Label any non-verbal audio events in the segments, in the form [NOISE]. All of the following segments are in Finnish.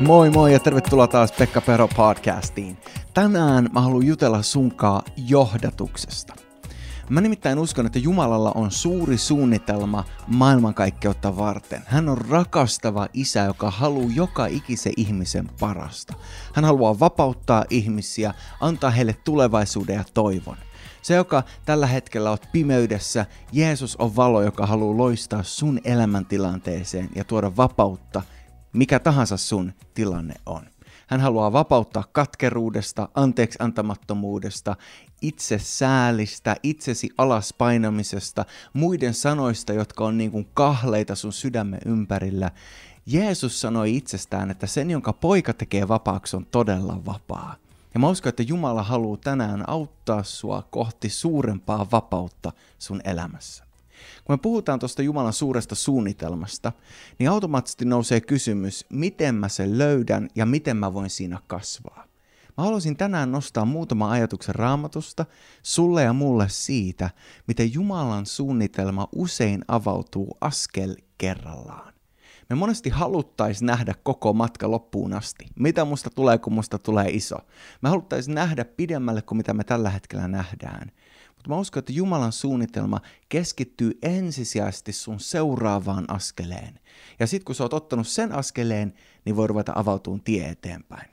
Moi moi ja tervetuloa taas Pekka Pero podcastiin. Tänään mä haluan jutella sunkaa johdatuksesta. Mä nimittäin uskon, että Jumalalla on suuri suunnitelma maailmankaikkeutta varten. Hän on rakastava isä, joka haluaa joka ikisen ihmisen parasta. Hän haluaa vapauttaa ihmisiä, antaa heille tulevaisuuden ja toivon. Se, joka tällä hetkellä on pimeydessä, Jeesus on valo, joka haluaa loistaa sun elämäntilanteeseen ja tuoda vapautta, mikä tahansa sun tilanne on. Hän haluaa vapauttaa katkeruudesta, anteeksi antamattomuudesta, itse säälistä, itsesi alaspainamisesta, muiden sanoista, jotka on niin kuin kahleita sun sydämen ympärillä. Jeesus sanoi itsestään, että sen, jonka poika tekee vapaaksi, on todella vapaa. Ja mä uskon, että Jumala haluaa tänään auttaa sua kohti suurempaa vapautta sun elämässä. Kun me puhutaan tuosta Jumalan suuresta suunnitelmasta, niin automaattisesti nousee kysymys, miten mä sen löydän ja miten mä voin siinä kasvaa. Mä haluaisin tänään nostaa muutama ajatuksen raamatusta sulle ja mulle siitä, miten Jumalan suunnitelma usein avautuu askel kerrallaan. Me monesti haluttais nähdä koko matka loppuun asti. Mitä musta tulee, kun musta tulee iso. Me haluttais nähdä pidemmälle kuin mitä me tällä hetkellä nähdään. Mutta mä uskon, että Jumalan suunnitelma keskittyy ensisijaisesti sun seuraavaan askeleen. Ja sitten kun sä oot ottanut sen askeleen, niin voi ruveta avautumaan tie eteenpäin.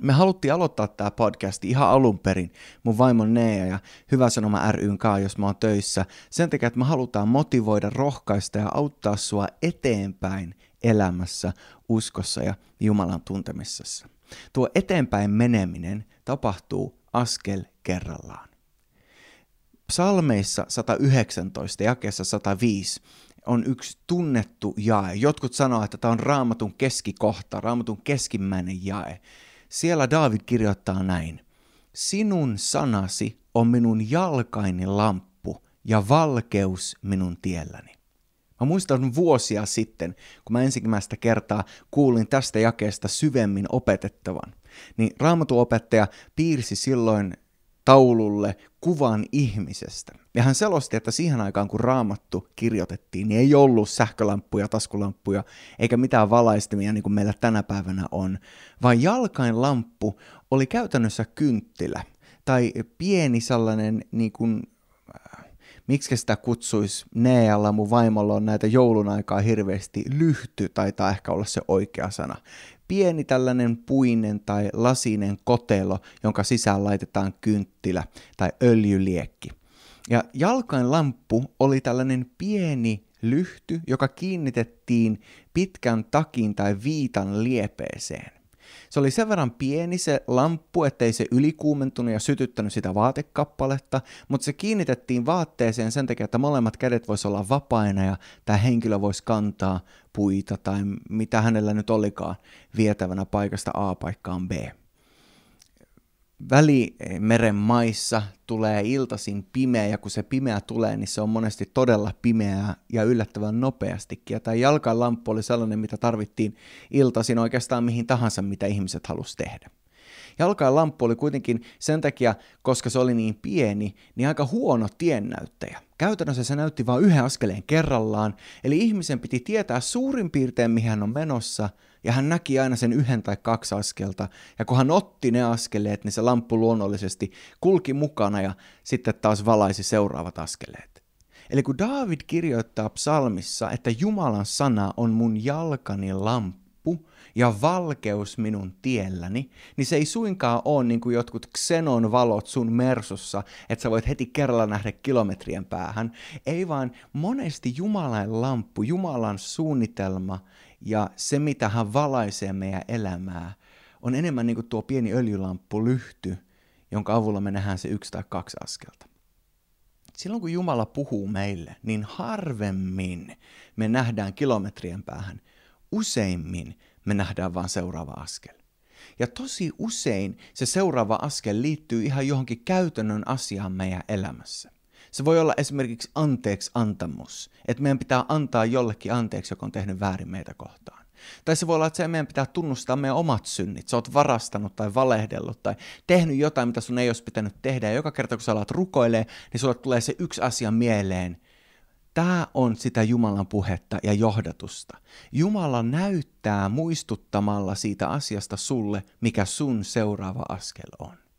Me haluttiin aloittaa tämä podcast ihan alun perin, mun vaimon Nea ja Hyvä Sanoma ryn kanssa, jos mä oon töissä, sen takia, että me halutaan motivoida, rohkaista ja auttaa sua eteenpäin elämässä, uskossa ja Jumalan tuntemisessa. Tuo eteenpäin meneminen tapahtuu askel kerrallaan. Psalmeissa 119 jakeessa 105 on yksi tunnettu jae. Jotkut sanoo, että tämä on raamatun keskikohta, raamatun keskimmäinen jae. Siellä David kirjoittaa näin. Sinun sanasi on minun jalkaini lamppu ja valkeus minun tielläni. Mä muistan vuosia sitten, kun mä ensimmäistä kertaa kuulin tästä jakeesta syvemmin opetettavan, niin raamatuopettaja piirsi silloin taululle kuvan ihmisestä. Ja hän selosti, että siihen aikaan kun raamattu kirjoitettiin, niin ei ollut sähkölamppuja, taskulamppuja eikä mitään valaistimia niin kuin meillä tänä päivänä on, vaan jalkain lamppu oli käytännössä kynttilä tai pieni sellainen niin kuin miksi sitä kutsuisi Nealla, mun vaimolla on näitä joulun aikaa hirveästi, lyhty taitaa ehkä olla se oikea sana. Pieni tällainen puinen tai lasinen kotelo, jonka sisään laitetaan kynttilä tai öljyliekki. Ja jalkain lamppu oli tällainen pieni lyhty, joka kiinnitettiin pitkän takin tai viitan liepeeseen. Se oli sen verran pieni se lamppu, ettei se ylikuumentunut ja sytyttänyt sitä vaatekappaletta, mutta se kiinnitettiin vaatteeseen sen takia, että molemmat kädet voisi olla vapaina ja tämä henkilö voisi kantaa puita tai mitä hänellä nyt olikaan vietävänä paikasta A paikkaan B. Välimeren maissa tulee iltasin pimeä, ja kun se pimeä tulee, niin se on monesti todella pimeää ja yllättävän nopeastikin. Ja tämä jalkalamppu oli sellainen, mitä tarvittiin iltasin oikeastaan mihin tahansa, mitä ihmiset halusi tehdä. Jalkain lamppu oli kuitenkin sen takia, koska se oli niin pieni, niin aika huono tiennäyttäjä. Käytännössä se näytti vain yhden askeleen kerrallaan, eli ihmisen piti tietää suurin piirtein, mihin hän on menossa, ja hän näki aina sen yhden tai kaksi askelta, ja kun hän otti ne askeleet, niin se lamppu luonnollisesti kulki mukana ja sitten taas valaisi seuraavat askeleet. Eli kun David kirjoittaa psalmissa, että Jumalan sana on mun jalkani lamppu, ja valkeus minun tielläni, niin se ei suinkaan ole niin kuin jotkut xenon valot sun mersussa, että sä voit heti kerralla nähdä kilometrien päähän. Ei vaan monesti Jumalan lamppu, Jumalan suunnitelma ja se, mitä hän valaisee meidän elämää, on enemmän niin kuin tuo pieni öljylamppu lyhty, jonka avulla me nähdään se yksi tai kaksi askelta. Silloin kun Jumala puhuu meille, niin harvemmin me nähdään kilometrien päähän. Useimmin me nähdään vain seuraava askel. Ja tosi usein se seuraava askel liittyy ihan johonkin käytännön asiaan meidän elämässä. Se voi olla esimerkiksi anteeksi antamus, että meidän pitää antaa jollekin anteeksi, joka on tehnyt väärin meitä kohtaan. Tai se voi olla, että se meidän pitää tunnustaa meidän omat synnit. Sä oot varastanut tai valehdellut tai tehnyt jotain, mitä sun ei olisi pitänyt tehdä. Ja joka kerta, kun sä alat rukoilee, niin sulle tulee se yksi asia mieleen. Tämä on sitä Jumalan puhetta ja johdatusta. Jumala näyttää muistuttamalla siitä asiasta sulle, mikä sun seuraava askel on.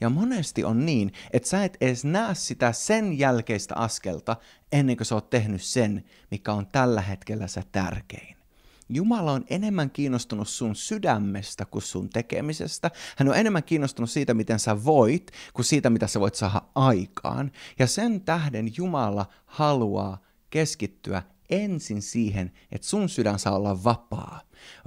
Ja monesti on niin, että sä et edes näe sitä sen jälkeistä askelta ennen kuin sä oot tehnyt sen, mikä on tällä hetkellä se tärkein. Jumala on enemmän kiinnostunut sun sydämestä kuin sun tekemisestä. Hän on enemmän kiinnostunut siitä, miten sä voit, kuin siitä, mitä sä voit saada aikaan. Ja sen tähden Jumala haluaa keskittyä ensin siihen, että sun sydän saa olla vapaa.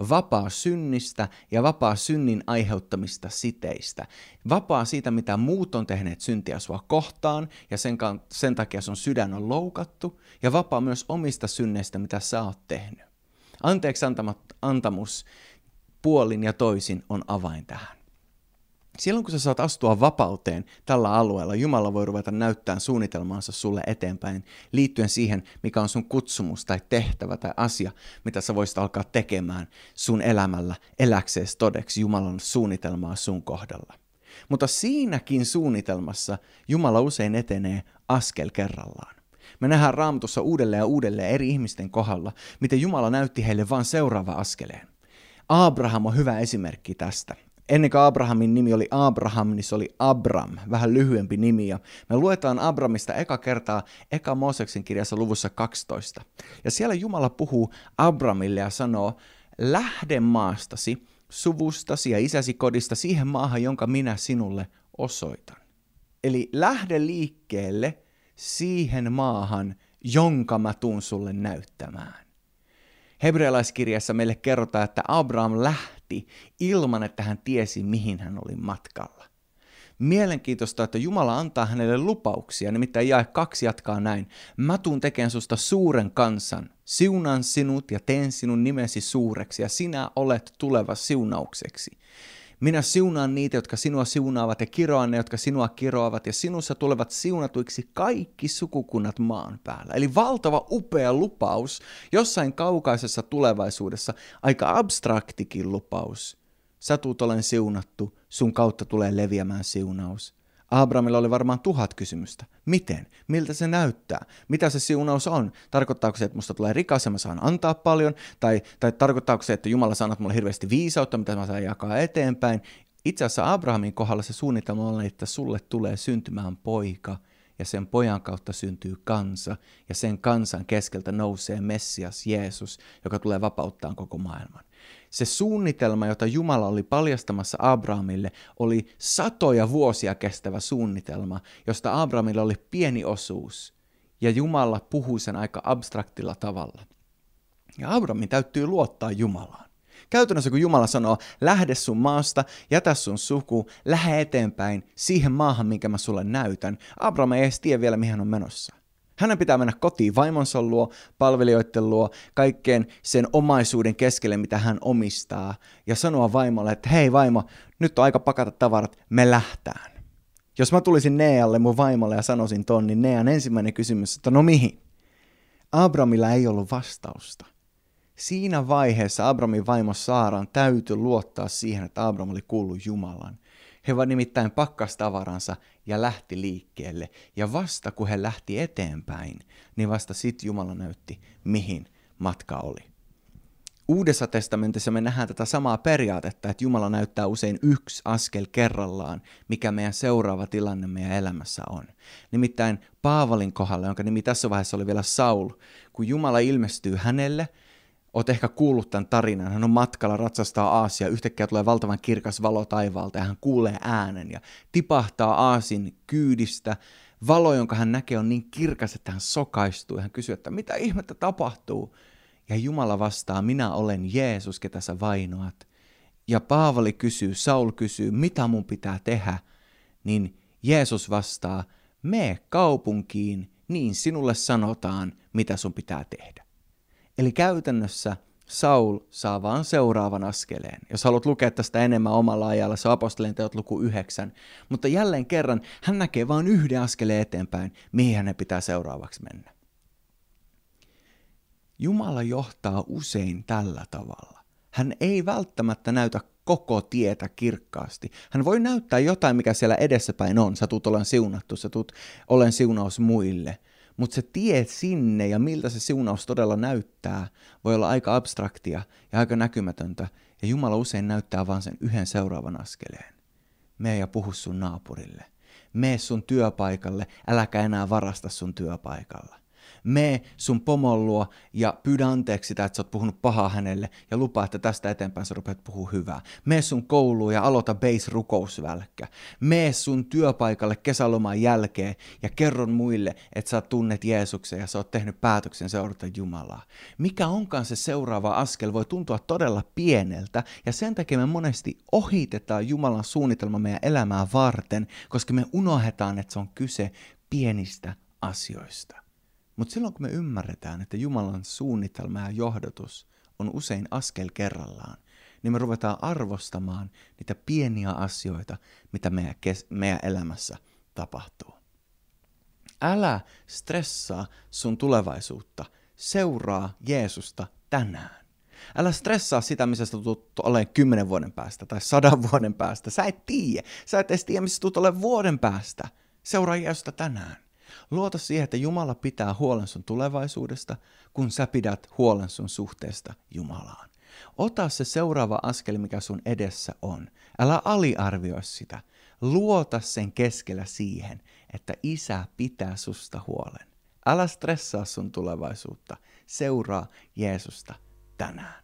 Vapaa synnistä ja vapaa synnin aiheuttamista siteistä. Vapaa siitä, mitä muut on tehneet syntiä sua kohtaan, ja sen, sen takia sun sydän on loukattu. Ja vapaa myös omista synneistä, mitä sä oot tehnyt. Anteeksi antamus puolin ja toisin on avain tähän. Silloin kun sä saat astua vapauteen tällä alueella, Jumala voi ruveta näyttämään suunnitelmaansa sulle eteenpäin liittyen siihen, mikä on sun kutsumus tai tehtävä tai asia, mitä sä voisit alkaa tekemään sun elämällä eläkseesi todeksi Jumalan suunnitelmaa sun kohdalla. Mutta siinäkin suunnitelmassa Jumala usein etenee askel kerrallaan. Me nähdään raamatussa uudelleen ja uudelleen eri ihmisten kohdalla, miten Jumala näytti heille vain seuraava askeleen. Abraham on hyvä esimerkki tästä. Ennen kuin Abrahamin nimi oli Abraham, niin se oli Abram, vähän lyhyempi nimi. Ja me luetaan Abramista eka kertaa eka Mooseksen kirjassa luvussa 12. Ja siellä Jumala puhuu Abramille ja sanoo, lähde maastasi, suvustasi ja isäsi kodista siihen maahan, jonka minä sinulle osoitan. Eli lähde liikkeelle siihen maahan, jonka mä tuun sulle näyttämään. Hebrealaiskirjassa meille kerrotaan, että Abraham lähti ilman, että hän tiesi, mihin hän oli matkalla. Mielenkiintoista, että Jumala antaa hänelle lupauksia, nimittäin jae kaksi jatkaa näin. Mä tuun tekemään susta suuren kansan, siunan sinut ja teen sinun nimesi suureksi ja sinä olet tuleva siunaukseksi. Minä siunaan niitä, jotka sinua siunaavat ja kiroan ne, jotka sinua kiroavat ja sinussa tulevat siunatuiksi kaikki sukukunnat maan päällä. Eli valtava upea lupaus, jossain kaukaisessa tulevaisuudessa, aika abstraktikin lupaus. Sä tuut olen siunattu, sun kautta tulee leviämään siunaus. Abrahamilla oli varmaan tuhat kysymystä. Miten? Miltä se näyttää? Mitä se siunaus on? Tarkoittaako se, että musta tulee rikas ja mä saan antaa paljon? Tai, tai tarkoittaako se, että Jumala sanoo mulle hirveästi viisautta, mitä mä saan jakaa eteenpäin? Itse asiassa Abrahamin kohdalla se suunnitelma on, että sulle tulee syntymään poika – ja sen pojan kautta syntyy kansa, ja sen kansan keskeltä nousee Messias Jeesus, joka tulee vapauttaa koko maailman. Se suunnitelma, jota Jumala oli paljastamassa Abrahamille, oli satoja vuosia kestävä suunnitelma, josta Abrahamille oli pieni osuus, ja Jumala puhui sen aika abstraktilla tavalla. Ja Abrahamin täytyy luottaa Jumalaan. Käytännössä kun Jumala sanoo, lähde sun maasta, jätä sun suku, lähde eteenpäin siihen maahan, minkä mä sulle näytän, Abraham ei edes tiedä vielä, mihin on menossa. Hänen pitää mennä kotiin vaimonsa luo, palvelijoiden luo, kaikkeen sen omaisuuden keskelle, mitä hän omistaa, ja sanoa vaimolle, että hei vaimo, nyt on aika pakata tavarat, me lähtään. Jos mä tulisin Nealle mun vaimolle ja sanoisin ton, niin Nean ensimmäinen kysymys, että no mihin? Abramilla ei ollut vastausta. Siinä vaiheessa Abramin vaimo Saaran täytyy luottaa siihen, että Abram oli kuullut Jumalan. He vaan nimittäin pakkas tavaransa ja lähti liikkeelle. Ja vasta kun he lähti eteenpäin, niin vasta sit Jumala näytti, mihin matka oli. Uudessa testamentissa me nähdään tätä samaa periaatetta, että Jumala näyttää usein yksi askel kerrallaan, mikä meidän seuraava tilanne meidän elämässä on. Nimittäin Paavalin kohdalla, jonka nimi tässä vaiheessa oli vielä Saul, kun Jumala ilmestyy hänelle – Oot ehkä kuullut tämän tarinan. Hän on matkalla ratsastaa Aasia. Yhtäkkiä tulee valtavan kirkas valo taivaalta ja hän kuulee äänen ja tipahtaa Aasin kyydistä. Valo, jonka hän näkee, on niin kirkas, että hän sokaistuu ja hän kysyy, että mitä ihmettä tapahtuu? Ja Jumala vastaa, minä olen Jeesus, ketä sä vainoat. Ja Paavali kysyy, Saul kysyy, mitä mun pitää tehdä? Niin Jeesus vastaa, mene kaupunkiin, niin sinulle sanotaan, mitä sun pitää tehdä. Eli käytännössä Saul saa vaan seuraavan askeleen. Jos haluat lukea tästä enemmän omalla ajalla, se on apostolien teot luku 9. Mutta jälleen kerran hän näkee vain yhden askeleen eteenpäin, mihin hänen pitää seuraavaksi mennä. Jumala johtaa usein tällä tavalla. Hän ei välttämättä näytä koko tietä kirkkaasti. Hän voi näyttää jotain, mikä siellä edessäpäin on. Sä tuut olen siunattu, sä tuut olen siunaus muille – Mutta se tie sinne ja miltä se siunaus todella näyttää, voi olla aika abstraktia ja aika näkymätöntä, ja Jumala usein näyttää vain sen yhden seuraavan askeleen. Mene ja puhu sun naapurille. Mene sun työpaikalle, äläkä enää varasta sun työpaikalla mene sun pomon luo ja pyydä anteeksi sitä, että sä oot puhunut pahaa hänelle ja lupaa, että tästä eteenpäin sä rupeat puhua hyvää. Mene sun kouluun ja aloita base rukousvälkkä. Mene sun työpaikalle kesäloman jälkeen ja kerron muille, että sä tunnet Jeesuksen ja sä oot tehnyt päätöksen seurata Jumalaa. Mikä onkaan se seuraava askel voi tuntua todella pieneltä ja sen takia me monesti ohitetaan Jumalan suunnitelma meidän elämää varten, koska me unohdetaan, että se on kyse pienistä asioista. Mutta silloin kun me ymmärretään, että Jumalan suunnitelma ja johdatus on usein askel kerrallaan, niin me ruvetaan arvostamaan niitä pieniä asioita, mitä meidän, kes- meidän elämässä tapahtuu. Älä stressaa sun tulevaisuutta. Seuraa Jeesusta tänään. Älä stressaa sitä, missä sä tulet olemaan kymmenen vuoden päästä tai sadan [LAUGHS] vuoden päästä. Sä et tiedä. Sä et edes tiedä, missä tulet olemaan vuoden päästä. Seuraa Jeesusta tänään. Luota siihen, että Jumala pitää huolen sun tulevaisuudesta, kun sä pidät huolen sun suhteesta Jumalaan. Ota se seuraava askel, mikä sun edessä on. Älä aliarvioi sitä. Luota sen keskellä siihen, että isä pitää susta huolen. Älä stressaa sun tulevaisuutta. Seuraa Jeesusta tänään.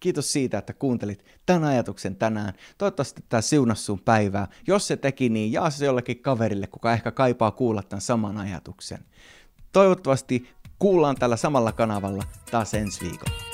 Kiitos siitä, että kuuntelit tämän ajatuksen tänään. Toivottavasti tämä siunasi sun päivää. Jos se teki, niin jaa se jollekin kaverille, kuka ehkä kaipaa kuulla tämän saman ajatuksen. Toivottavasti kuullaan tällä samalla kanavalla taas ensi viikolla.